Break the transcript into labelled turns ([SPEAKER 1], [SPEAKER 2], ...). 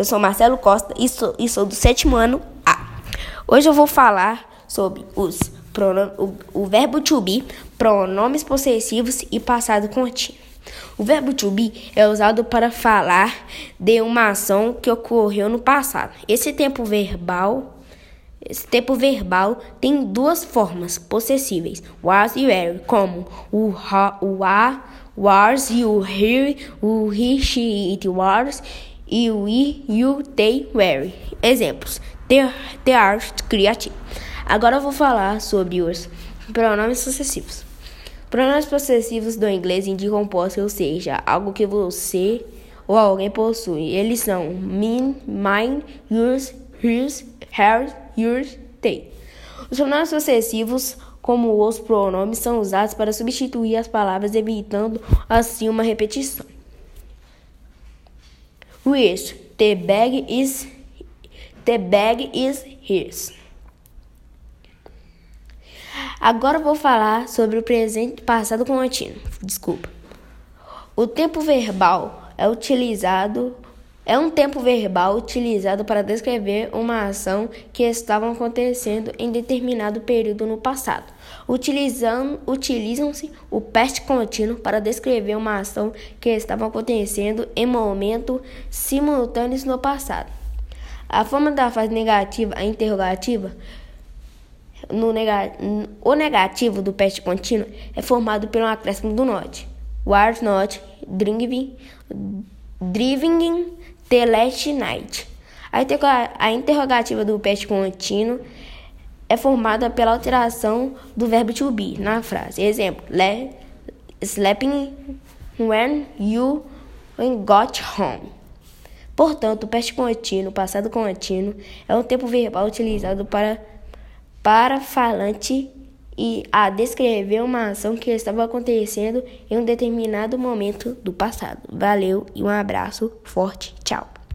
[SPEAKER 1] eu sou Marcelo Costa e sou, e sou do sétimo ano A. Hoje eu vou falar sobre os pronom o, o verbo to be, pronomes possessivos e passado contínuo. O verbo to be é usado para falar de uma ação que ocorreu no passado. Esse tempo verbal esse tempo verbal tem duas formas possessíveis, was e were, como o, ha, o a, was e o he, o he, she, it was e i, you, they, were. Exemplos: the, the art creative. Agora eu vou falar sobre os pronomes possessivos. Pronomes possessivos do inglês indicam posse, ou seja, algo que você ou alguém possui. Eles são mine, mine, yours, hers, hers, yours, they. Os pronomes possessivos, como os pronomes, são usados para substituir as palavras, evitando assim uma repetição. Which the bag is the bag is his. Agora vou falar sobre o presente passado contínuo. Desculpa. O tempo verbal é utilizado é um tempo verbal utilizado para descrever uma ação que estava acontecendo em determinado período no passado. Utilizam-se o past contínuo para descrever uma ação que estava acontecendo em momentos simultâneos no passado. A forma da frase negativa interrogativa no nega, o negativo do past contínuo é formado pelo acréscimo do not. Was not driving, driving the last night. A interrogativa do past contínuo é formada pela alteração do verbo to be na frase. Exemplo: sleeping when you got home. Portanto, o past contínuo, passado contínuo, é um tempo verbal utilizado para, para falante e a descrever uma ação que estava acontecendo em um determinado momento do passado. Valeu e um abraço forte. Tchau.